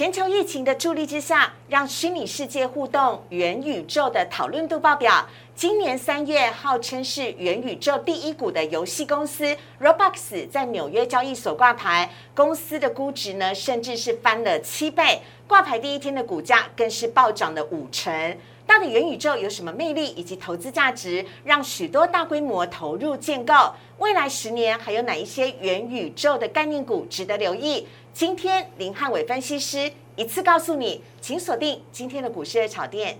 全球疫情的助力之下，让虚拟世界互动、元宇宙的讨论度爆表。今年三月，号称是元宇宙第一股的游戏公司 Roblox 在纽约交易所挂牌，公司的估值呢，甚至是翻了七倍。挂牌第一天的股价更是暴涨了五成。到底元宇宙有什么魅力以及投资价值，让许多大规模投入建构？未来十年还有哪一些元宇宙的概念股值得留意？今天林汉伟分析师一次告诉你，请锁定今天的股市的炒店。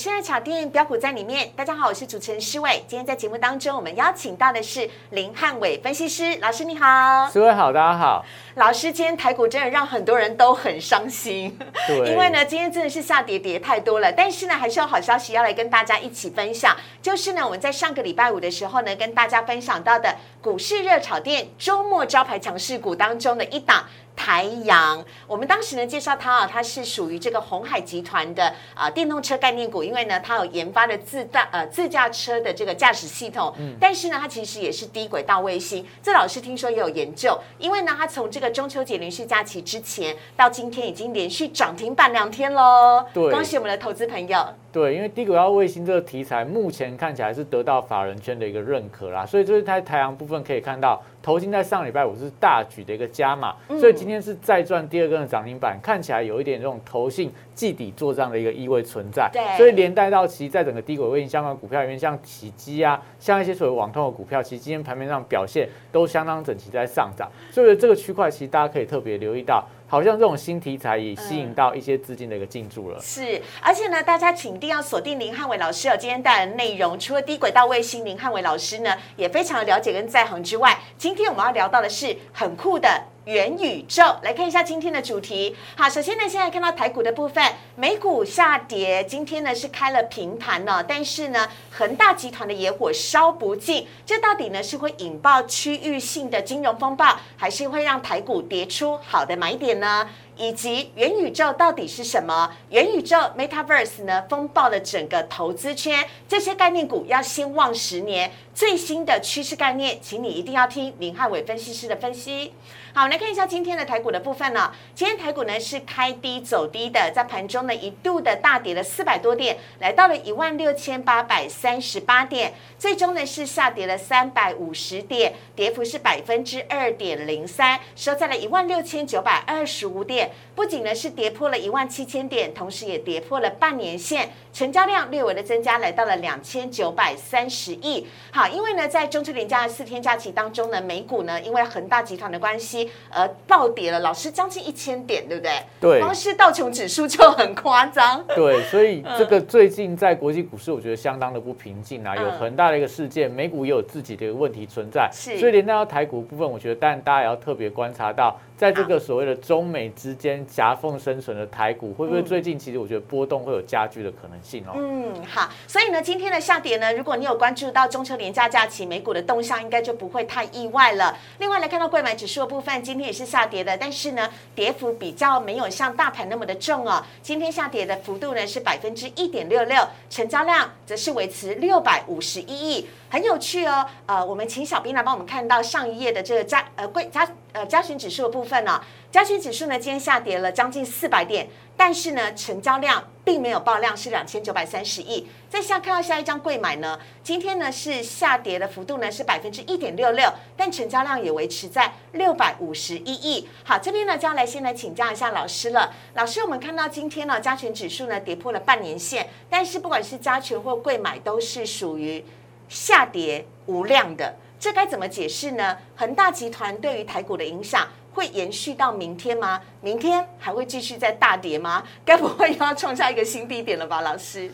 股市爱炒店标股在里面。大家好，我是主持人施伟。今天在节目当中，我们邀请到的是林汉伟分析师老师，你好。施伟好，大家好。老师，今天台股真的让很多人都很伤心，对，因为呢，今天真的是下跌跌太多了。但是呢，还是有好消息要来跟大家一起分享，就是呢，我们在上个礼拜五的时候呢，跟大家分享到的股市热炒店周末招牌强势股当中的一档。台阳，我们当时呢介绍它啊，它是属于这个红海集团的啊电动车概念股，因为呢它有研发的自大呃自驾车的这个驾驶系统，嗯，但是呢它其实也是低轨道卫星。这老师听说也有研究，因为呢它从这个中秋节连续假期之前到今天已经连续涨停板两天喽，对，恭喜我们的投资朋友。对，因为低轨道卫星这个题材目前看起来是得到法人圈的一个认可啦，所以就是在太阳部分可以看到。投信在上礼拜五是大举的一个加码，所以今天是再赚第二根的涨停板，看起来有一点这种投信计底做账的一个意味存在。对，所以连带到其在整个低轨卫星相关股票里面，像起基啊，像一些所谓网通的股票，其实今天盘面上表现都相当整齐在上涨。所以这个区块其实大家可以特别留意到。好像这种新题材也吸引到一些资金的一个进驻了。是，而且呢，大家请一定要锁定林汉伟老师哦今天带来的内容。除了低轨道卫星，林汉伟老师呢也非常的了解跟在行之外，今天我们要聊到的是很酷的。元宇宙，来看一下今天的主题。好，首先呢，现在看到台股的部分，美股下跌，今天呢是开了平盘呢，但是呢，恒大集团的野火烧不尽，这到底呢是会引爆区域性的金融风暴，还是会让台股跌出好的买点呢？以及元宇宙到底是什么？元宇宙 （Metaverse） 呢，风暴了整个投资圈，这些概念股要先望十年。最新的趋势概念，请你一定要听林汉伟分析师的分析。好，来看一下今天的台股的部分呢。今天台股呢是开低走低的，在盘中呢一度的大跌了四百多点，来到了一万六千八百三十八点，最终呢是下跌了三百五十点，跌幅是百分之二点零三，收在了一万六千九百二十五点。不仅呢是跌破了一万七千点，同时也跌破了半年线，成交量略微的增加，来到了两千九百三十亿。好，因为呢在中秋连假的四天假期当中呢，美股呢因为恒大集团的关系。而暴跌了，老师将近一千点，对不对？对，光是道琼指数就很夸张。对，所以这个最近在国际股市，我觉得相当的不平静啊，有很大的一个事件，美股也有自己的一个问题存在。是，所以连带到台股部分，我觉得，但大家也要特别观察到。在这个所谓的中美之间夹缝生存的台股，会不会最近其实我觉得波动会有加剧的可能性哦？嗯，好，所以呢，今天的下跌呢，如果你有关注到中秋连假假期美股的动向，应该就不会太意外了。另外来看到贵买指数的部分，今天也是下跌的，但是呢，跌幅比较没有像大盘那么的重哦。今天下跌的幅度呢是百分之一点六六，成交量则是维持六百五十一亿。很有趣哦，呃，我们请小兵来帮我们看到上一页的这个加呃贵加呃加权指数的部分呢，加权指数呢今天下跌了将近四百点，但是呢成交量并没有爆量，是两千九百三十亿。再下看到下一张贵买呢，今天呢是下跌的幅度呢是百分之一点六六，但成交量也维持在六百五十一亿。好，这边呢就要来先来请教一下老师了。老师，我们看到今天呢加权指数呢跌破了半年线，但是不管是加权或贵买都是属于。下跌无量的，这该怎么解释呢？恒大集团对于台股的影响会延续到明天吗？明天还会继续在大跌吗？该不会又要创下一个新低点了吧，老师？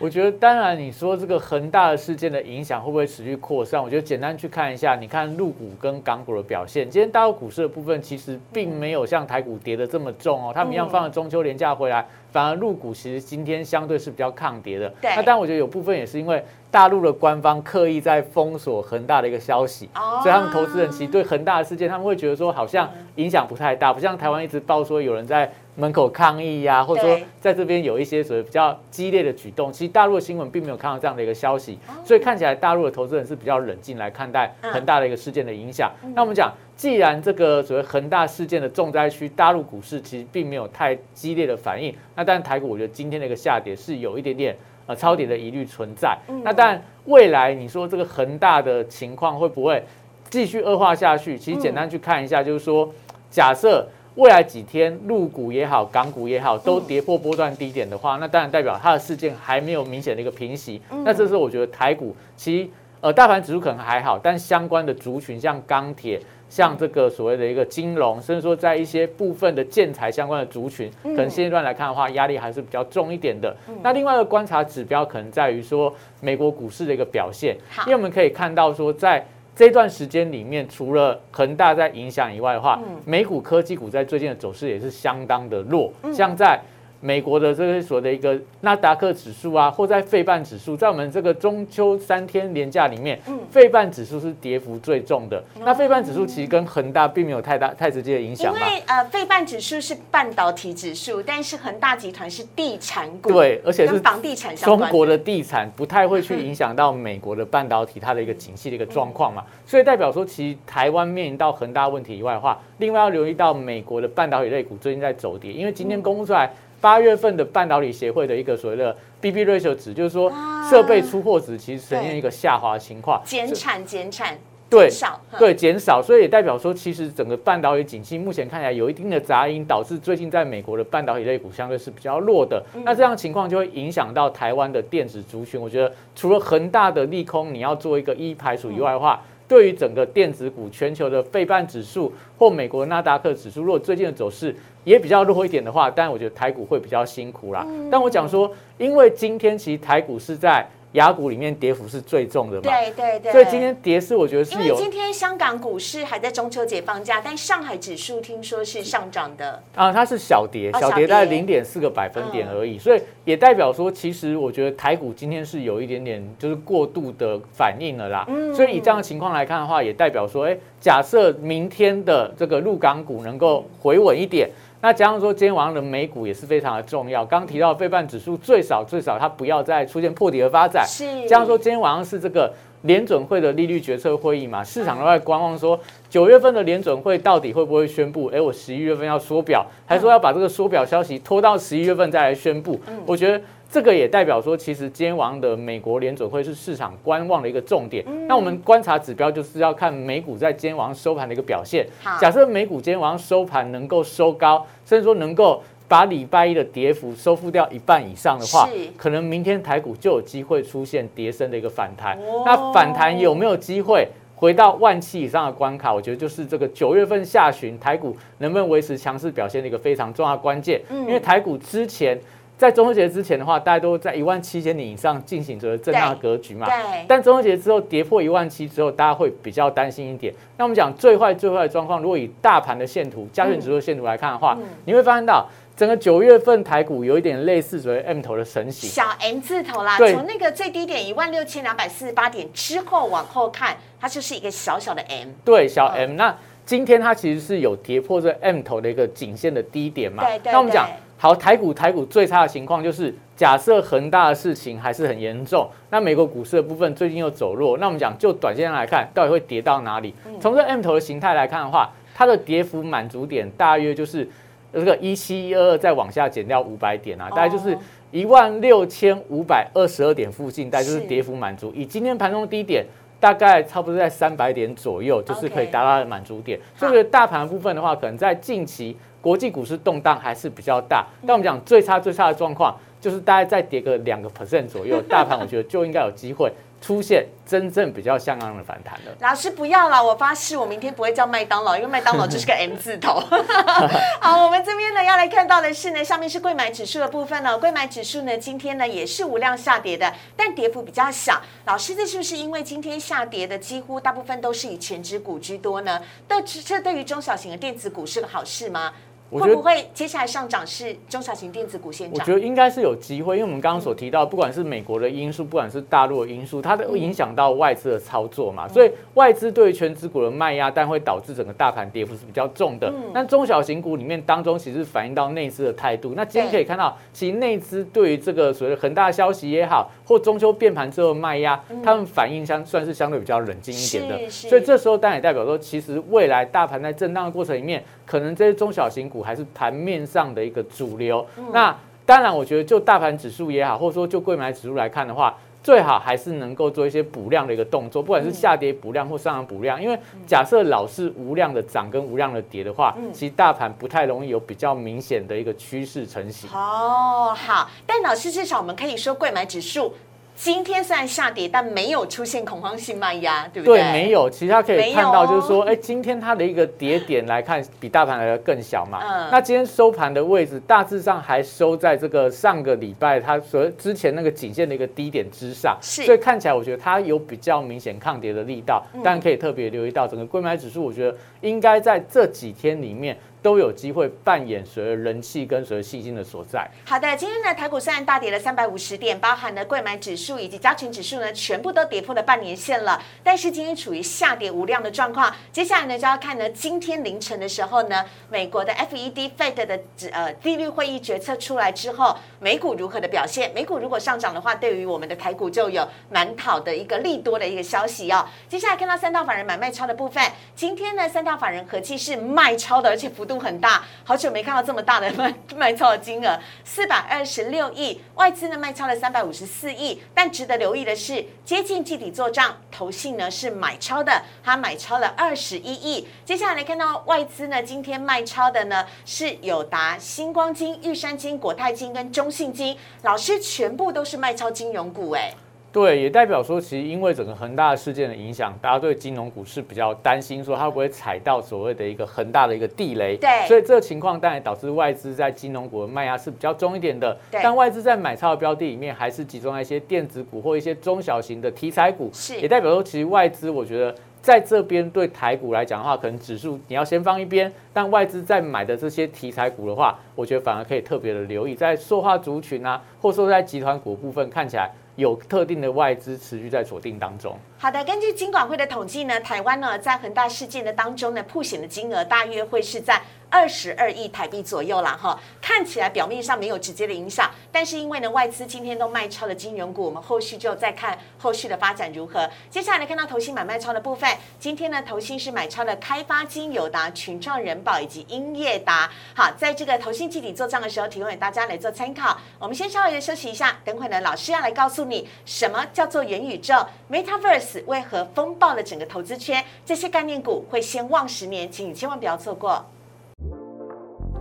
我觉得，当然你说这个恒大的事件的影响会不会持续扩散？我觉得简单去看一下，你看陆股跟港股的表现，今天大陆股市的部分其实并没有像台股跌的这么重哦，他们一样放了中秋连假回来，反而入股其实今天相对是比较抗跌的。对，那当然我觉得有部分也是因为。大陆的官方刻意在封锁恒大的一个消息，哦所以他们投资人其实对恒大的事件，他们会觉得说好像影响不太大，不像台湾一直报说有人在门口抗议呀、或者说在这边有一些所谓比较激烈的举动。其实大陆的新闻并没有看到这样的一个消息，哦所以看起来大陆的投资人是比较冷静来看待嗯恒大的一个事件的影响。那我们讲，既然这个所谓恒大事件的重灾区大陆股市其实并没有太激烈的反应，那但台股我觉得今天的一个下跌是有一点点。呃，超跌的疑虑存在。嗯那当然，未来你说这个恒大的情况会不会继续恶化下去？其实简单去看一下，就是说，假设未来几天陆股也好，港股也好，都跌破波段低点的话，那当然代表它的事件还没有明显的一个平息。那这时候我觉得台股其实呃大盘指数可能还好，但相关的族群像钢铁。像这个所谓的一个金融，甚至说在一些部分的建材相关的族群，可能现阶段来看的话，压力还是比较重一点的。那另外一个观察指标可能在于说美国股市的一个表现，因为我们可以看到说在。这段时间里面，除了恒大在影响以外的话，美股科技股在最近的走势也是相当的弱，像在美国的这个所谓的一个纳达克指数啊，或在费半指数，在我们这个中秋三天连假里面，费半指数是跌幅最重的。那费半指数其实跟恒大并没有太大太直接的影因响因。为呃，费半指数是半导体指数，但是恒大集团是地产股，对，而且是房地产相关中国的地产不太会去影响到美国的半导体它的一个景气的一个状况嘛，所以代表说，其实台湾面临到恒大问题以外的话，另外要留意到美国的半导体类股最近在走跌，因为今天公布出来八月份的半导体协会的一个所谓的 BB ratio 值，就是说啊设备出货值其实呈现一个下滑情况，减产减产对对，减少，所以也代表说，其实整个半导体景气目前看起来有一定的杂音，导致最近在美国的半导体类股相对是比较弱的。那这样情况就会影响到台湾的电子族群。我觉得除了恒大的利空，你要做一个一排除以外的话，对于整个电子股、全球的费半指数或美国的纳达克指数，如果最近的走势也比较弱一点的话，但我觉得台股会比较辛苦啦。但我讲说，因为今天其实台股是在雅股里面跌幅是最重的嘛，对对对，所以今天跌是我觉得因为是有今天香港股市还在中秋节放假，但上海指数听说是上涨的，啊，它是小跌，哦小小跌在零点四个百分点嗯。而已，所以也代表说，其实我觉得台股今天是有一点点就是过度的反应了啦。嗯。所以以这样的情况来看的话，也代表说，哎，假设明天的这个陆港股能够回稳一点。那加上说，今天晚上的美股也是非常的重要。刚提到的费半指数最少最少它不要再出现破底的发展，是加上说今天晚上是这个联准会的利率决策会议嘛，市场都在观望说九月份的联准会到底会不会宣布？哎，我十一月份要缩表，还说要把这个缩表消息拖到十一月份再来宣布。我觉得。这个也代表说，其实今天晚上的美国联准会是市场观望的一个重点。那我们观察指标就是要看美股在今天晚上收盘的一个表现。假设美股今天晚上收盘能够收高，甚至说能够把礼拜一的跌幅收复掉一半以上的话，可能明天台股就有机会出现跌升的一个反弹。哦那反弹有没有机会？回到万七以上的关卡，我觉得就是这个九月份下旬台股能不能维持强势表现的一个非常重要的关键。嗯因为台股之前在中秋节之前的话，大家都在一万七千点以上进行着震荡的格局嘛。对，但中秋节之后跌破一万七之后，大家会比较担心一点。那我们讲最坏最坏的状况，如果以大盘的线图、加权指数的线图来看的话，嗯你会发现到整个九月份台股有一点类似所谓 M 头的神型。小 M 字头啦，对从那个最低点一万六千两百四十八点之后往后看，它就是一个小小的 M，对，小嗯 M，、那今天它其实是有跌破这 M 头的一个颈线的低点嘛。对对那我们讲对好台股，台股最差的情况就是假设恒大的事情还是很严重，那美国股市的部分最近又走弱，那我们讲就短线上来看，到底会跌到哪里？嗯从这 M 头的形态来看的话，它的跌幅满足点大约就是这个一七一二二再往下减掉五百点啊，大概就是哦一万六千五百二十二点附近，大概就是是跌幅满足。以今天盘中低点。大概差不多在三百点左右，就是可以达到满足点。所以大盘部分的话，可能在近期国际股市动荡还是比较大。但我们讲最差最差的状况，就是大概再跌个两个 percent 左右，大盘我觉得就应该有机会出现真正比较像样的反弹了。老师不要了，我发誓我明天不会叫麦当劳，因为麦当劳就是个 M 字头。好，我们这边呢要来看到的是呢，上面是贵买指数的部分呢，贵买指数呢今天呢也是无量下跌的，但跌幅比较小。老师，这是不是因为今天下跌的几乎大部分都是以前指股居多呢？对，这这对于中小型的电子股是个好事吗？觉得会不会接下来上涨是中小型电子股先涨我觉？得应该是有机会，因为我们刚刚所提到，不管是美国的因素，不管是大陆的因素，它都会影响到外资的操作嘛。所以外资对于全指股的卖压，但会导致整个大盘跌幅是比较重的。那中小型股里面当中，其实反映到内资的态度。那今天可以看到，其实内资对于这个所谓的恒大消息也好，或中秋变盘之后的卖压，他们反应相算是相对比较冷静一点的。所以这时候当然也代表说，其实未来大盘在震荡的过程里面，可能这些中小型股还是盘面上的一个主流。那当然，我觉得就大盘指数也好，或者说就贵买指数来看的话，最好还是能够做一些补量的一个动作，不管是下跌补量或上涨补量。因为假设老是无量的涨跟无量的跌的话，其实大盘不太容易有比较明显的一个趋势成型。哦，好，但老师至少我们可以说，贵买指数今天虽然下跌，但没有出现恐慌性卖压，对不对？对，没有。其实它可以看到，就是哦说，哎，今天它的一个跌点来看，比大盘来的更小嘛。嗯那今天收盘的位置大致上还收在这个上个礼拜它所之前那个颈线的一个低点之上，是所以看起来我觉得它有比较明显抗跌的力道。嗯但可以特别留意到，整个贵买指数，我觉得应该在这几天里面都有机会扮演随着人气跟随着信心的所在。好的，今天呢，台股虽然大跌了三百五十点，包含了贵买指数以及加权指数呢，全部都跌破了半年线了。但是今天处于下跌无量的状况，接下来呢就要看呢，今天凌晨的时候呢，美国的 FED Fed 的呃利率会议决策出来之后，美股如何的表现？美股如果上涨的话，对于我们的台股就有蛮好的一个利多的一个消息哦。接下来看到三大法人买卖超的部分，今天呢三大法人合计是卖超的，而且幅度很大，好久没看到这么大的 卖卖超的金额，四百二十六亿，外资呢卖超了三百五十四亿。但值得留意的是，接近季底做账，投信呢是买超的，它买超了二十一亿。接下来看到外资呢，今天卖超的呢是友达、星光金、玉山金、国泰金跟中信金，老师全部都是卖超金融股哎。对，也代表说，其实因为整个恒大事件的影响，大家对金融股是比较担心，说它会不会踩到所谓的一个恒大的一个地雷。对所以这个情况当然导致外资在金融股的卖压是比较重一点的。对但外资在买超的标的里面，还是集中在一些电子股或一些中小型的题材股，是也代表说，其实外资我觉得。在这边对台股来讲的话，可能指数你要先放一边，但外资在买的这些题材股的话，我觉得反而可以特别的留意，在塑化族群啊，或者说在集团股部分看起来有特定的外资持续在锁定当中。好的，根据金管会的统计呢，台湾呢在恒大事件的当中呢，曝险的金额大约会是在二十二亿台币左右啦，哈，看起来表面上没有直接的影响，但是因为呢外资今天都卖超了金融股，我们后续就再看后续的发展如何。接下来看到投信买卖超的部分，今天呢投信是买超了开发金、友达、群创、人保以及英业达。好，在这个投信季底做账的时候，提供给大家来做参考。我们先稍微的休息一下，等会呢老师要来告诉你什么叫做元宇宙 （Metaverse） 为何风暴了整个投资圈，这些概念股会先旺十年，请你千万不要错过。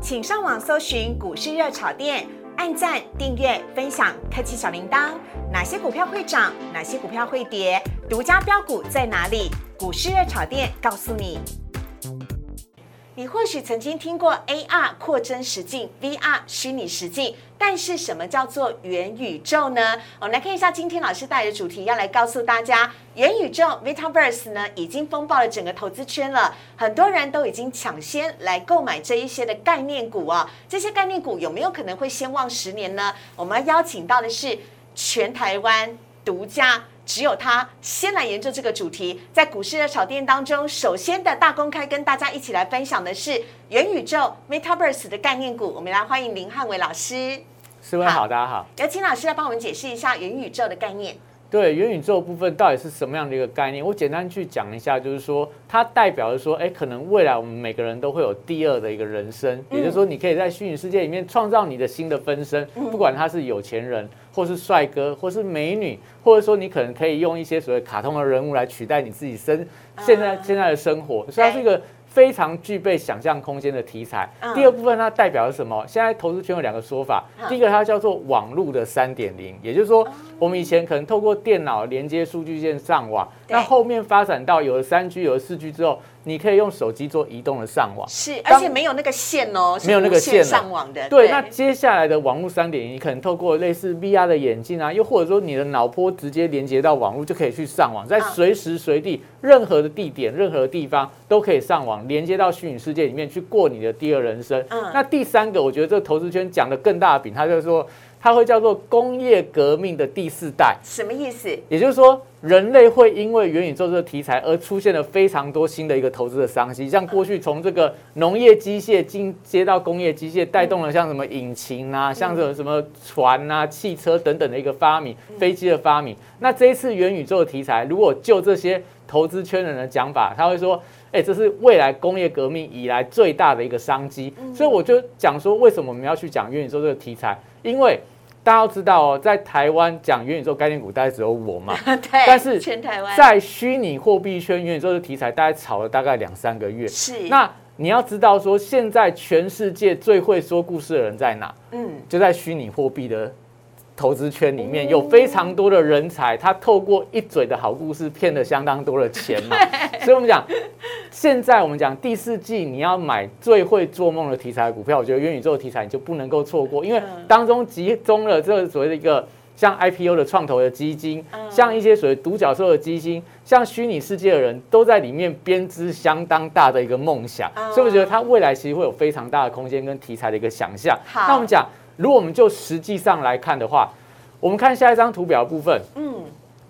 请上网搜寻股市热炒店，按赞、订阅、分享，开启小铃铛。哪些股票会涨？哪些股票会跌？独家标股在哪里？股市热炒店告诉你。你或许曾经听过 AR 扩增实境、VR 虚拟实境，但是什么叫做元宇宙呢？我们来看一下今天老师带来的主题，要来告诉大家，元宇宙 （Metaverse） 呢已经风暴了整个投资圈了，很多人都已经抢先来购买这一些的概念股啊。这些概念股有没有可能会先旺十年呢？我们要邀请到的是全台湾独家。只有他先来研究这个主题，在股市的炒店当中，首先的大公开跟大家一起来分享的是元宇宙 （Metaverse） 的概念股。我们来欢迎林汉伟老师，四位好，大家好。有请老师来帮我们解释一下元宇宙的概念。对元宇宙部分到底是什么样的一个概念？我简单去讲一下，就是说它代表着说，哎，可能未来我们每个人都会有第二的一个人生，也就是说，你可以在虚拟世界里面创造你的新的分身，不管他是有钱人，或是帅哥，或是美女，或者说你可能可以用一些所谓卡通的人物来取代你自己生现在现在的生活，所以它是一个。非常具备想象空间的题材。嗯第二部分它代表了什么？现在投资圈有两个说法，嗯第一个它叫做网络的三点零，也就是说，我们以前可能透过电脑连接数据线上网，那后面发展到有了三 G、有了四 G 之后，你可以用手机做移动的上网。是，而且没有那个线哦，没有那个线上网的。对，那接下来的网络三点，你可能透过类似 VR 的眼镜啊，又或者说你的脑波直接连接到网络，就可以去上网，在随时随地、任何的地点、任何地方都可以上网，连接到虚拟世界里面去过你的第二人生。嗯，那第三个，我觉得这个投资圈讲的更大的饼，他就是说。它会叫做工业革命的第四代，什么意思？也就是说，人类会因为元宇宙这个题材而出现了非常多新的一个投资的商机，像过去从这个农业机械进接到工业机械，带动了像什么引擎啊，像这种什么船啊、汽车等等的一个发明，飞机的发明。那这一次元宇宙的题材，如果就这些投资圈人的讲法，他会说，哎，这是未来工业革命以来最大的一个商机。所以我就讲说，为什么我们要去讲元宇宙这个题材？因为大家要知道哦，在台湾讲元宇宙概念股，大概只有我嘛。对。但是全台湾在虚拟货币圈元宇宙的题材，大概炒了大概两三个月。是。那你要知道说，现在全世界最会说故事的人在哪？嗯，就在虚拟货币的投资圈里面，有非常多的人才，他透过一嘴的好故事，骗了相当多的钱嘛。所以我们讲。现在我们讲第四季，你要买最会做梦的题材股票，我觉得元宇宙题材你就不能够错过，因为当中集中了这个所谓的一个像 IPO 的创投的基金，像一些所谓独角兽的基金，像虚拟世界的人都在里面编织相当大的一个梦想，所以我觉得它未来其实会有非常大的空间跟题材的一个想象。那我们讲，如果我们就实际上来看的话，我们看下一张图表部分，嗯。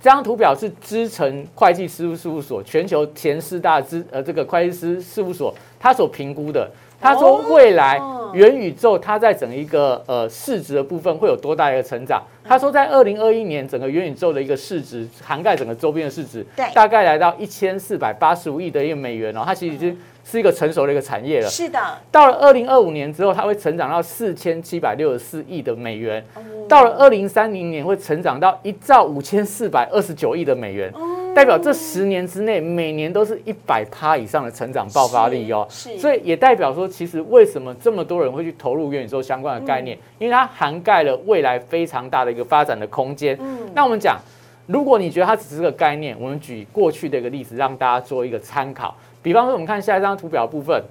这张图表是知诚会计师事务所全球前四大资呃这个会计师事务所他所评估的，他说未来元宇宙它在整一个呃市值的部分会有多大一个成长？他说在二零二一年整个元宇宙的一个市值涵盖整个周边的市值，对，大概来到一千四百八十五亿的一个美元哦，它其实已经。是一个成熟的一个产业了。是的，到了二零二五年之后，它会成长到四千七百六十四亿的美元。到了二零三零年，会成长到一兆五千四百二十九亿的美元。代表这十年之内，每年都是一百趴以上的成长爆发力哦。是，所以也代表说，其实为什么这么多人会去投入元宇宙相关的概念？因为它涵盖了未来非常大的一个发展的空间。嗯，那我们讲，如果你觉得它只是个概念，我们举过去的一个例子，让大家做一个参考。比方说，我们看下一张图表部分，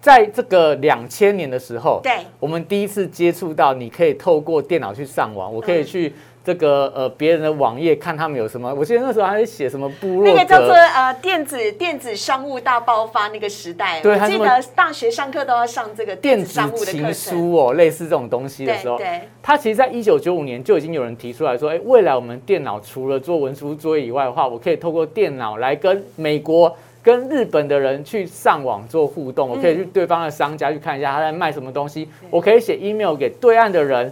在这个两千年的时候，对，我们第一次接触到，你可以透过电脑去上网，我可以去这个呃别人的网页看他们有什么。我记得那时候还在写什么部落，那个叫做呃电子电子商务大爆发那个时代，对，记得大学上课都要上这个电子商务的情书哦，类似这种东西的时候，对，它其实在一九九五年就已经有人提出来说，哎，未来我们电脑除了做文书作业以外的话，我可以透过电脑来跟美国。跟日本的人去上网做互动，我可以去对方的商家去看一下他在卖什么东西。我可以写 email 给对岸的人，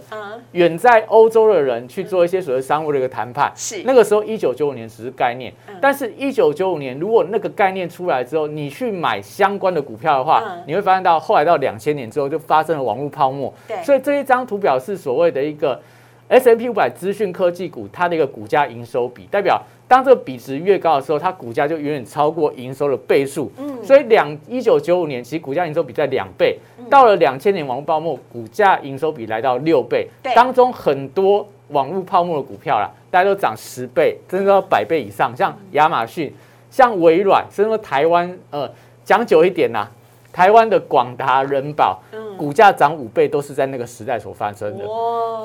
远在欧洲的人去做一些所谓商务的一个谈判。是那个时候一九九五年只是概念，但是一九九五年如果那个概念出来之后，你去买相关的股票的话，你会发现到后来到两千年之后就发生了网络泡沫。对，所以这一张图表是所谓的一个 S M P 五百资讯科技股它的一个股价营收比，代表。当这个比值越高的时候，它股价就远远超过营收的倍数。嗯，所以两一九九五年其实股价营收比在两倍，到了两千年网络泡沫，股价营收比来到六倍。当中很多网络泡沫的股票啦，大家都涨十倍，甚至到百倍以上，像亚马逊、像微软，甚至台湾，呃，讲久一点呐，台湾的广达、人保，股价涨五倍都是在那个时代所发生的。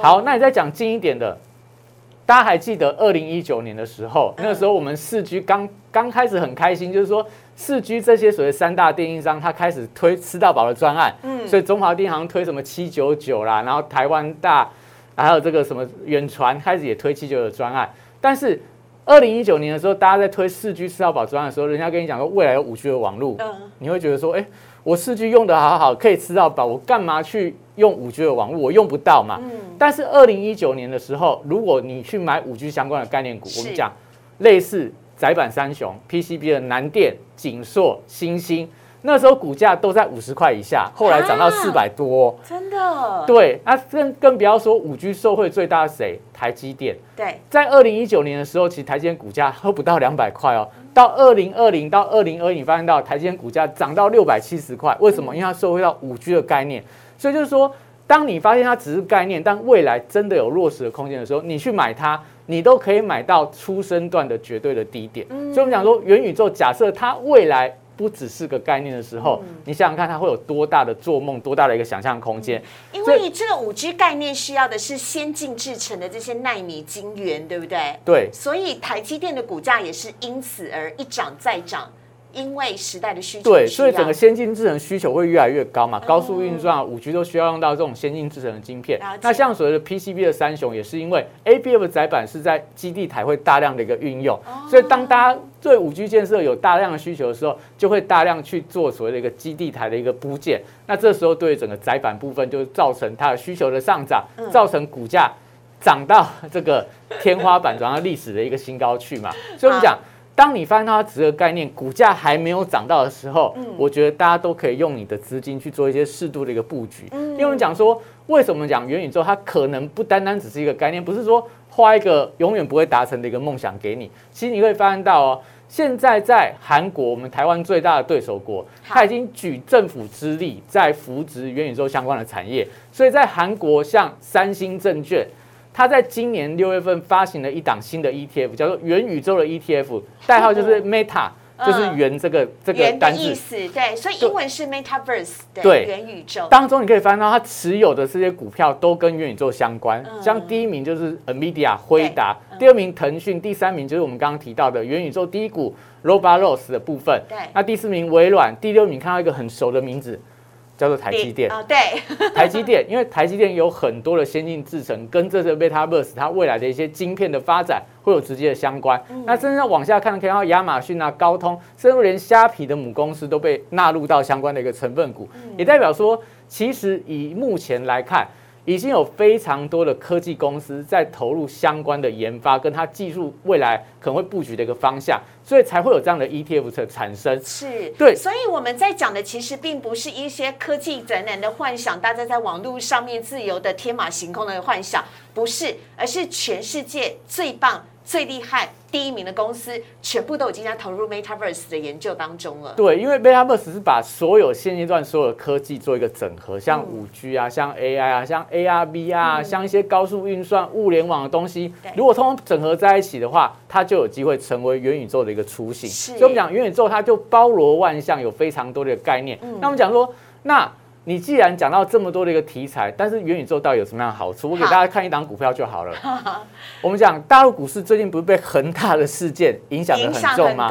好，那你再讲近一点的。大家还记得二零一九年的时候，那个时候我们四 G 刚刚开始很开心，就是说四 G 这些所谓三大电信商，它开始推吃到饱的专案，嗯，所以中华电行推什么七九九啦，然后台湾大还有这个什么远传开始也推七九九专案。但是二零一九年的时候，大家在推四 G 吃到饱专案的时候，人家跟你讲说未来有五 G 的网络，嗯，你会觉得说，哎。我四 G 用的好好，可以吃到饱，我干嘛去用五 G 的网络？我用不到嘛。嗯。但是二零一九年的时候，如果你去买五 G 相关的概念股，我们讲类似窄板三雄、PCB 的南电、景硕、星星，那时候股价都在五十块以下，后来涨到四百多。真的？对。那更更不要说五 G 受惠最大的谁？台积电。对。在二零一九年的时候，其实台积电股价都不到两百块哦。到二零二零到二零二一，你发现到台积电股价涨到六百七十块，为什么？因为它受惠到五 G 的概念，所以就是说，当你发现它只是概念，但未来真的有落实的空间的时候，你去买它，你都可以买到出生段的绝对的低点。所以我们讲说元宇宙，假设它未来。不只是个概念的时候，你想想看，它会有多大的做梦，多大的一个想象空间？因为这个五 G 概念需要的是先进制成的这些纳米晶圆，对不对？对。所以台积电的股价也是因此而一涨再涨。因为时代的需求，对，所以整个先进制程需求会越来越高嘛，高速运算、五 G 都需要用到这种先进制程的晶片。那像所谓的 PCB 的三雄，也是因为 ABF 载板是在基地台会大量的一个运用，所以当大家对五 G 建设有大量的需求的时候，就会大量去做所谓的一个基地台的一个部件。那这时候对整个载板部分，就造成它的需求的上涨，造成股价涨到这个天花板，涨到历史的一个新高去嘛。所以我们讲。当你发现它值个概念，股价还没有涨到的时候，我觉得大家都可以用你的资金去做一些适度的一个布局。因为我们讲说，为什么讲元宇宙它可能不单单只是一个概念，不是说画一个永远不会达成的一个梦想给你。其实你可以发现到哦，现在在韩国，我们台湾最大的对手国，它已经举政府之力在扶植元宇宙相关的产业。所以在韩国，像三星证券。它在今年六月份发行了一档新的 ETF，叫做元宇宙的 ETF，代号就是 Meta，就是元这个这个单字。意思对，所以英文是 Metaverse，对，元宇宙。当中你可以翻到他持有的这些股票都跟元宇宙相关，像第一名就是 Nvidia 辉达，第二名腾讯，第三名就是我们刚刚提到的元宇宙第一股 Roblox 的部分。对，那第四名微软，第六名看到一个很熟的名字。叫做台积电啊，对，台积电，因为台积电有很多的先进制程，跟这个 MetaVerse 它未来的一些晶片的发展会有直接的相关。那真正往下看，可以看到亚马逊啊、高通，甚至连虾皮的母公司都被纳入到相关的一个成分股，也代表说，其实以目前来看。已经有非常多的科技公司在投入相关的研发，跟它技术未来可能会布局的一个方向，所以才会有这样的 ETF 的产生。是对，所以我们在讲的其实并不是一些科技宅男的幻想，大家在网络上面自由的天马行空的幻想，不是，而是全世界最棒。最厉害第一名的公司，全部都已经在投入 Metaverse 的研究当中了。对，因为 Metaverse 是把所有现阶段所有的科技做一个整合，像五 G 啊，像 AI 啊，像 ARV 啊，像一些高速运算、物联网的东西，如果通通整合在一起的话，它就有机会成为元宇宙的一个雏形。所以我们讲元宇宙，它就包罗万象，有非常多的概念。那我们讲说，那。你既然讲到这么多的一个题材，但是元宇宙到底有什么样的好处？我给大家看一档股票就好了。我们讲大陆股市最近不是被恒大的事件影响的很重吗？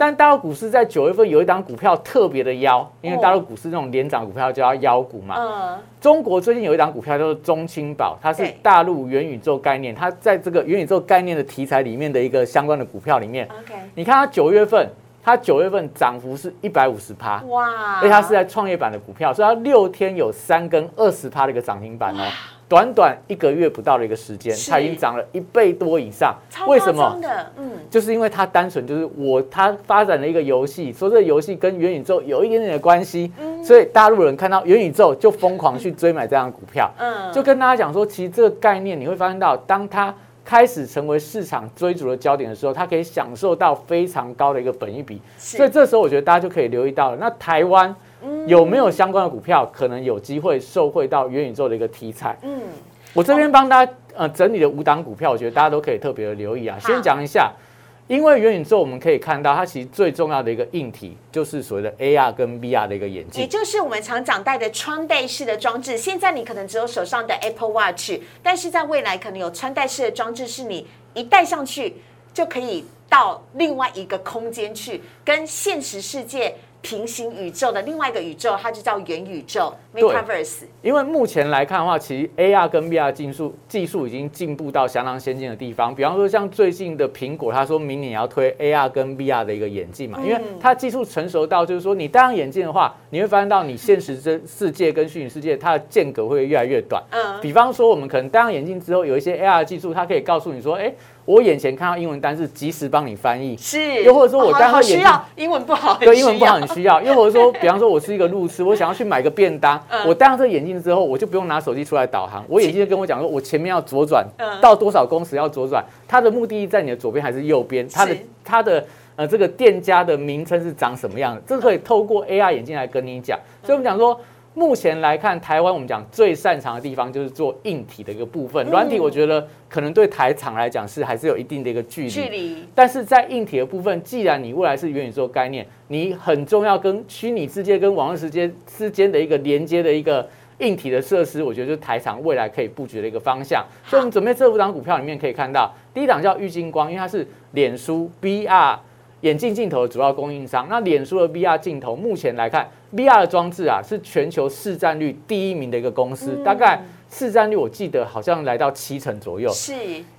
但大陆股市在九月份有一档股票特别的妖，因为大陆股市那种连涨股票叫妖股嘛。嗯。中国最近有一档股票叫做中青宝，它是大陆元宇宙概念，它在这个元宇宙概念的题材里面的一个相关的股票里面。OK。你看它九月份。它九月份涨幅是一百五十趴，哇！而且它是在创业板的股票，所以它六天有三根二十趴的一个涨停板哦。短短一个月不到的一个时间，它已经涨了一倍多以上。为什么？嗯，就是因为它单纯就是我它发展了一个游戏，说这个游戏跟元宇宙有一点点的关系，所以大陆人看到元宇宙就疯狂去追买这样的股票。嗯，就跟大家讲说，其实这个概念你会发现到，当它。开始成为市场追逐的焦点的时候，它可以享受到非常高的一个本益比，所以这时候我觉得大家就可以留意到了。那台湾有没有相关的股票可能有机会受惠到元宇宙的一个题材？嗯，我这边帮大家呃整理的五档股票，我觉得大家都可以特别的留意啊。先讲一下。因为元宇宙，我们可以看到，它其实最重要的一个硬体就是所谓的 AR 跟 VR 的一个眼镜，也就是我们常讲戴的穿戴式的装置。现在你可能只有手上的 Apple Watch，但是在未来可能有穿戴式的装置，是你一戴上去就可以到另外一个空间去，跟现实世界。平行宇宙的另外一个宇宙，它就叫元宇宙 （Metaverse）。因为目前来看的话，其实 AR 跟 VR 技术技术已经进步到相当先进的地方。比方说，像最近的苹果，他说明年也要推 AR 跟 VR 的一个眼镜嘛，因为它技术成熟到，就是说你戴上眼镜的话，你会发现到你现实真世界跟虚拟世界它的间隔会越来越短。嗯。比方说，我们可能戴上眼镜之后，有一些 AR 技术，它可以告诉你说，哎。我眼前看到英文单字，及时帮你翻译。是，又或者说我戴上眼镜，英文不好，对，英文不好很需要。又或者说，比方说我是一个路痴，我想要去买个便当，我戴上这个眼镜之后，我就不用拿手机出来导航，我眼镜就跟我讲说，我前面要左转，到多少公尺要左转，它的目的地在你的左边还是右边？它的它的呃这个店家的名称是长什么样的？这个可以透过 AR 眼镜来跟你讲。所以我们讲说。目前来看，台湾我们讲最擅长的地方就是做硬体的一个部分，软体我觉得可能对台厂来讲是还是有一定的一个距离。距离。但是在硬体的部分，既然你未来是元宇宙概念，你很重要跟虚拟世界跟网络世界之间的一个连接的一个硬体的设施，我觉得就是台厂未来可以布局的一个方向。所以，我们准备这五档股票里面可以看到，第一档叫玉金光，因为它是脸书 VR 眼镜镜头的主要供应商。那脸书的 VR 镜头目前来看。VR 的装置啊，是全球市占率第一名的一个公司，大概市占率我记得好像来到七成左右。是，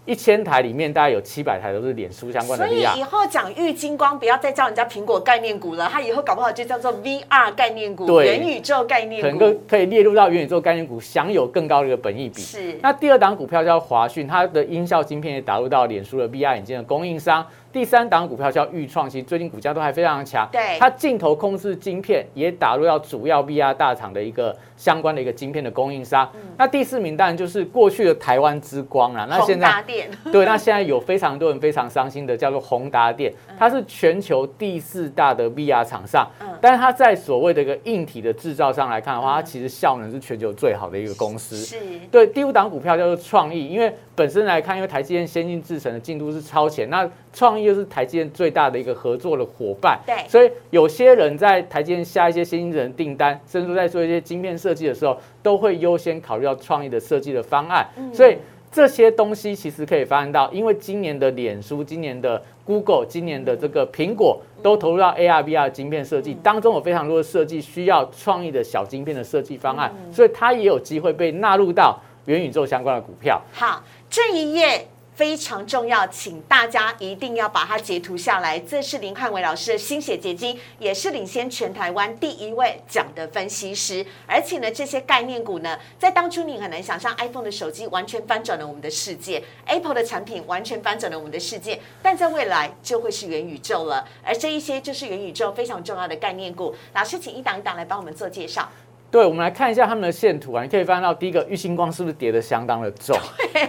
一千台里面大概有七百台都是脸书相关的 VR。所以以后讲玉金光，不要再叫人家苹果概念股了，它以后搞不好就叫做 VR 概念股、元宇宙概念股，可能可以列入到元宇宙概念股，享有更高的一个本益比。是。那第二档股票叫华讯，它的音效晶片也打入到脸书的 VR 眼镜的供应商。第三档股票叫豫创，新最近股价都还非常强。对，它镜头控制晶片也打入到主要 VR 大厂的一个相关的一个晶片的供应商。那第四名当然就是过去的台湾之光了。那现在 对，那现在有非常多人非常伤心的叫做宏达电，它是全球第四大的 VR 厂商。嗯，但是它在所谓的一个硬体的制造上来看的话，它其实效能是全球最好的一个公司。是。对，第五档股票叫做创意，因为本身来看，因为台积电先进制程的进度是超前，那创意又是台积电最大的一个合作的伙伴，对，所以有些人在台积电下一些先进制程订单，甚至在做一些晶片设计的时候，都会优先考虑到创意的设计的方案。所以这些东西其实可以发现到，因为今年的脸书、今年的 Google、今年的这个苹果都投入到 AR、VR 晶片设计当中，有非常多的设计需要创意的小晶片的设计方案，所以它也有机会被纳入到元宇宙相关的股票。好，这一页。非常重要，请大家一定要把它截图下来。这是林汉伟老师的心血结晶，也是领先全台湾第一位讲的分析师。而且呢，这些概念股呢，在当初你很难想象，iPhone 的手机完全翻转了我们的世界，Apple 的产品完全翻转了我们的世界。但在未来就会是元宇宙了，而这一些就是元宇宙非常重要的概念股。老师，请一档一档来帮我们做介绍。对，我们来看一下他们的线图啊，你可以发现到第一个玉星光是不是跌的相当的重？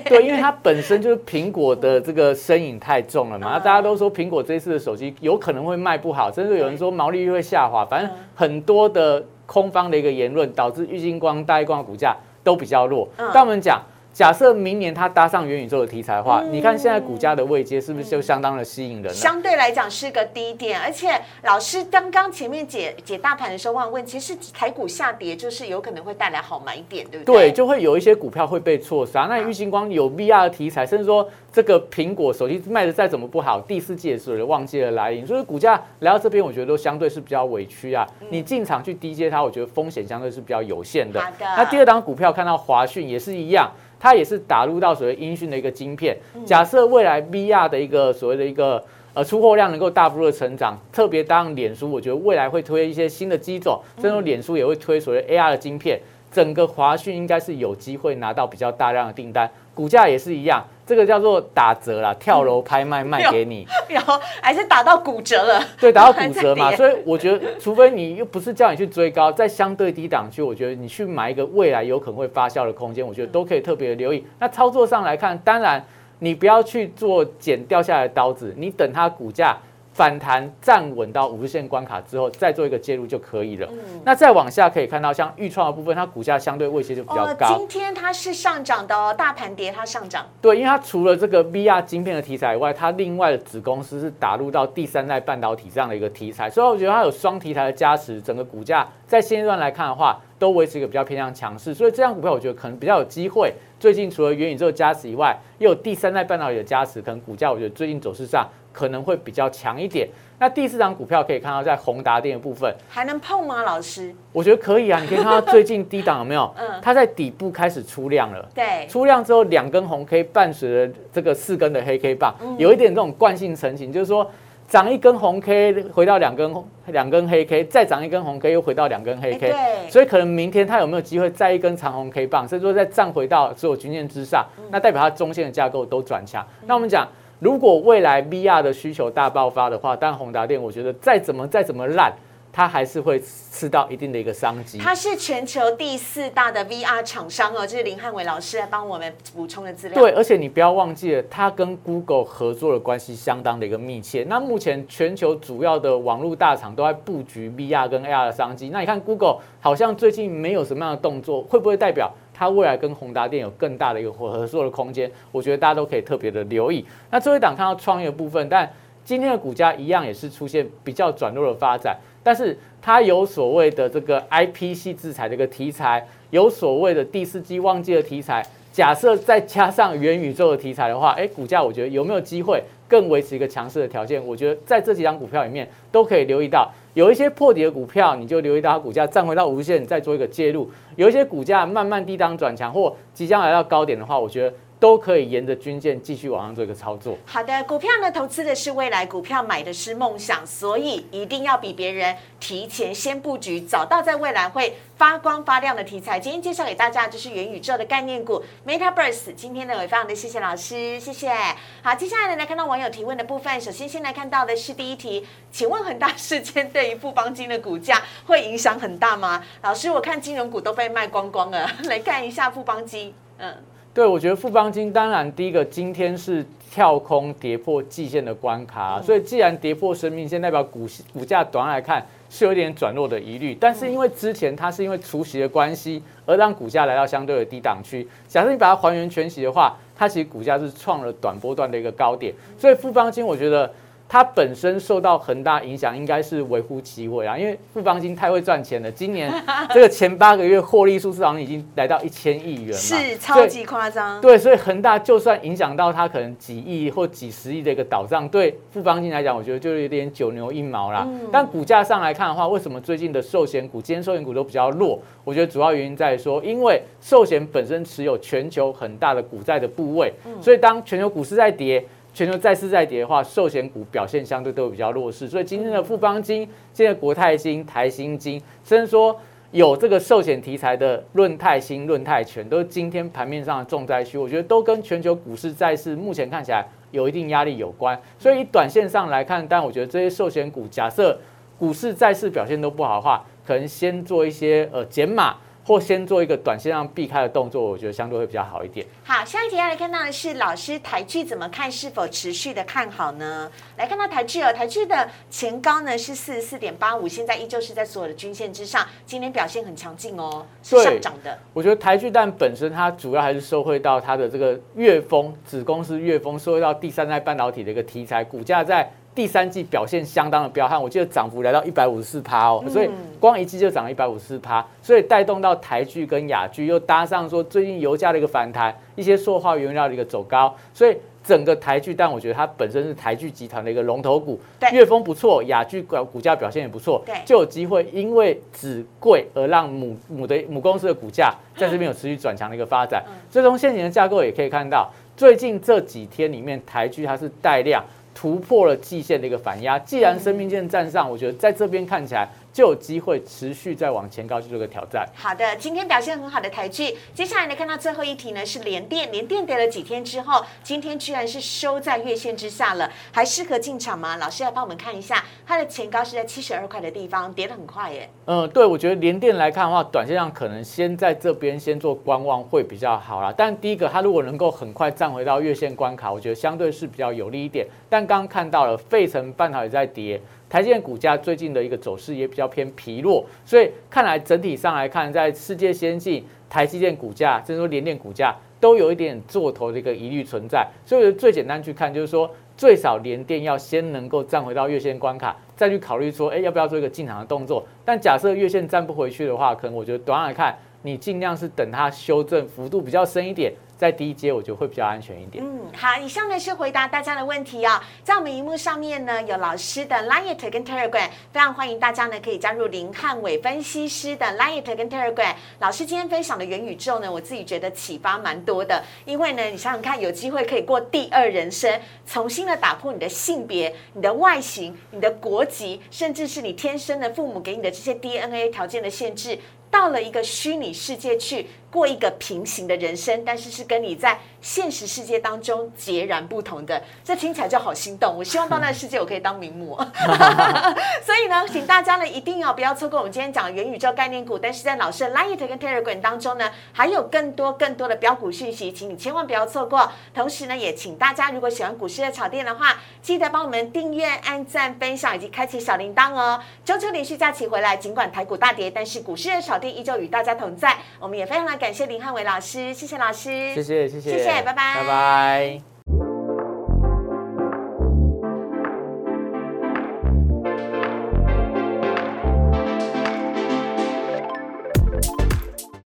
对，因为它本身就是苹果的这个身影太重了嘛。大家都说苹果这次的手机有可能会卖不好，甚至有人说毛利率会下滑，反正很多的空方的一个言论，导致玉星光、大光的股价都比较弱。但我们讲。假设明年它搭上元宇宙的题材的话，你看现在股价的位阶是不是就相当的吸引人？相对来讲是个低点，而且老师刚刚前面解解大盘的时候忘问，其实台股下跌就是有可能会带来好买点，对不对？对，就会有一些股票会被错杀。那玉星光有 VR 的题材，甚至说这个苹果手机卖的再怎么不好，第四季的时候旺季的来临，所以股价来到这边，我觉得都相对是比较委屈啊。你进场去低接它，我觉得风险相对是比较有限的。那第二档股票看到华讯也是一样。它也是打入到所谓音讯的一个晶片。假设未来 VR 的一个所谓的一个呃出货量能够大幅度的成长，特别当脸书，我觉得未来会推一些新的机种，甚至脸书也会推所谓 AR 的晶片，整个华讯应该是有机会拿到比较大量的订单，股价也是一样。这个叫做打折啦，跳楼拍卖卖给你，然后还是打到骨折了。对，打到骨折嘛，所以我觉得，除非你又不是叫你去追高，在相对低档区，我觉得你去买一个未来有可能会发酵的空间，我觉得都可以特别留意。那操作上来看，当然你不要去做剪掉下来的刀子，你等它股价。反弹站稳到五日线关卡之后，再做一个介入就可以了。那再往下可以看到，像预创的部分，它股价相对位阶就比较高。今天它是上涨的哦，大盘跌它上涨。对，因为它除了这个 VR 晶片的题材以外，它另外的子公司是打入到第三代半导体这样的一个题材，所以我觉得它有双题材的加持，整个股价在现阶段来看的话，都维持一个比较偏向强势。所以这样股票我觉得可能比较有机会。最近除了元宇宙加持以外，又有第三代半导体的加持，可能股价我觉得最近走势上。可能会比较强一点。那第四张股票可以看到，在宏达电的部分还能碰吗？老师，我觉得可以啊。你可以看到最近低档有没有？嗯，它在底部开始出量了。对，出量之后两根红 K 伴随着这个四根的黑 K 棒，有一点这种惯性成型，就是说涨一根红 K 回到两根两根黑 K，再涨一根红 K 又回到两根黑 K。对，所以可能明天它有没有机会再一根长红 K 棒，甚至说再站回到所有均线之上，那代表它中线的架构都转强。那我们讲。如果未来 VR 的需求大爆发的话，但宏达电我觉得再怎么再怎么烂，它还是会吃到一定的一个商机。它是全球第四大的 VR 厂商哦，这是林汉伟老师来帮我们补充的资料。对，而且你不要忘记了，它跟 Google 合作的关系相当的一个密切。那目前全球主要的网络大厂都在布局 VR 跟 AR 的商机。那你看 Google 好像最近没有什么样的动作，会不会代表它未来跟宏达电有更大的一个合作的空间？我觉得大家都可以特别的留意。那最后一档看到创业部分，但今天的股价一样也是出现比较转弱的发展，但是它有所谓的这个 IP 系制裁的一个题材，有所谓的第四季旺季的题材，假设再加上元宇宙的题材的话，哎，股价我觉得有没有机会更维持一个强势的条件？我觉得在这几张股票里面都可以留意到，有一些破底的股票，你就留意到它股价站回到无限，再做一个介入；有一些股价慢慢低档转强或即将来到高点的话，我觉得。都可以沿着均线继续往上做一个操作。好的，股票呢，投资的是未来，股票买的是梦想，所以一定要比别人提前先布局，找到在未来会发光发亮的题材。今天介绍给大家就是元宇宙的概念股 MetaVerse。今天呢，也非常的谢谢老师，谢谢。好，接下来呢，来看到网友提问的部分。首先，先来看到的是第一题，请问恒大事件对于富邦金的股价会影响很大吗？老师，我看金融股都被卖光光了，来看一下富邦金，嗯。对，我觉得富邦金当然第一个今天是跳空跌破季线的关卡，所以既然跌破生命线，代表股股价短来看是有点转弱的疑虑。但是因为之前它是因为除息的关系，而让股价来到相对的低档区。假设你把它还原全息的话，它其实股价是创了短波段的一个高点。所以富邦金，我觉得。它本身受到恒大影响，应该是微乎其微啊，因为富邦金太会赚钱了。今年这个前八个月获利数字好像已经来到一千亿元，是超级夸张。对，所以恒大就算影响到它可能几亿或几十亿的一个倒账，对富邦金来讲，我觉得就有点九牛一毛啦。但股价上来看的话，为什么最近的寿险股、今天寿险股都比较弱？我觉得主要原因在说，因为寿险本身持有全球很大的股债的部位，所以当全球股市在跌。全球再次再跌的话，寿险股表现相对都比较弱势，所以今天的富邦金、现在国泰金、台新金，甚至说有这个寿险题材的润泰新、润泰全，都是今天盘面上的重灾区。我觉得都跟全球股市债市目前看起来有一定压力有关。所以以短线上来看，但我觉得这些寿险股，假设股市债市表现都不好的话，可能先做一些呃减码。或先做一个短线上避开的动作，我觉得相对会比较好一点。好，下一题要来看到的是老师台剧怎么看，是否持续的看好呢？来看到台剧哦，台剧的前高呢是四十四点八五，现在依旧是在所有的均线之上，今天表现很强劲哦，是上涨的。我觉得台剧但本身它主要还是受惠到它的这个月峰子公司月峰，受惠到第三代半导体的一个题材，股价在。第三季表现相当的彪悍，我记得涨幅来到一百五十四趴哦，所以光一季就涨了一百五十四趴，所以带动到台剧跟雅剧，又搭上说最近油价的一个反弹，一些塑化原料的一个走高，所以整个台剧，但我觉得它本身是台剧集团的一个龙头股，粤丰不错，雅剧股股价表现也不错，就有机会因为子贵而让母母的母公司的股价在这边有持续转强的一个发展。所以从现行的架构也可以看到，最近这几天里面台剧它是带量。突破了季线的一个反压，既然生命线站上，我觉得在这边看起来就有机会持续再往前高去做个挑战。好的，今天表现很好的台剧，接下来呢看到最后一题呢是连电，连电跌了几天之后，今天居然是收在月线之下了，还适合进场吗？老师来帮我们看一下，它的前高是在七十二块的地方，跌得很快耶。嗯，对，我觉得连电来看的话，短线上可能先在这边先做观望会比较好啦。但第一个，它如果能够很快站回到月线关卡，我觉得相对是比较有利一点。但刚刚看到了费城半导体在跌，台积电股价最近的一个走势也比较偏疲弱，所以看来整体上来看，在世界先进、台积电股价，甚至说联电股价都有一点做头的一个疑虑存在。所以最简单去看，就是说最少联电要先能够站回到月线关卡，再去考虑说，哎，要不要做一个进场的动作。但假设月线站不回去的话，可能我觉得短来看，你尽量是等它修正幅度比较深一点。在低阶，我觉得会比较安全一点。嗯，好，以上呢是回答大家的问题哦。在我们荧幕上面呢，有老师的 Line 跟 Telegram，非常欢迎大家呢可以加入林汉伟分析师的 Line 跟 Telegram。老师今天分享的元宇宙呢，我自己觉得启发蛮多的。因为呢，你想想看，有机会可以过第二人生，重新的打破你的性别、你的外形、你的国籍，甚至是你天生的父母给你的这些 DNA 条件的限制。到了一个虚拟世界去过一个平行的人生，但是是跟你在现实世界当中截然不同的。这听起来就好心动，我希望到那个世界我可以当名模。所以呢，请大家呢一定要不要错过我们今天讲的元宇宙概念股，但是在老师的 Light 跟 Telegram 当中呢，还有更多更多的标股讯息，请你千万不要错过。同时呢，也请大家如果喜欢股市的炒店的话，记得帮我们订阅、按赞、分享以及开启小铃铛哦。中秋连续假期回来，尽管台股大跌，但是股市的炒店依旧与大家同在。我们也非常的感谢林汉伟老师，谢谢老师，谢谢谢谢。谢谢，拜拜，拜拜。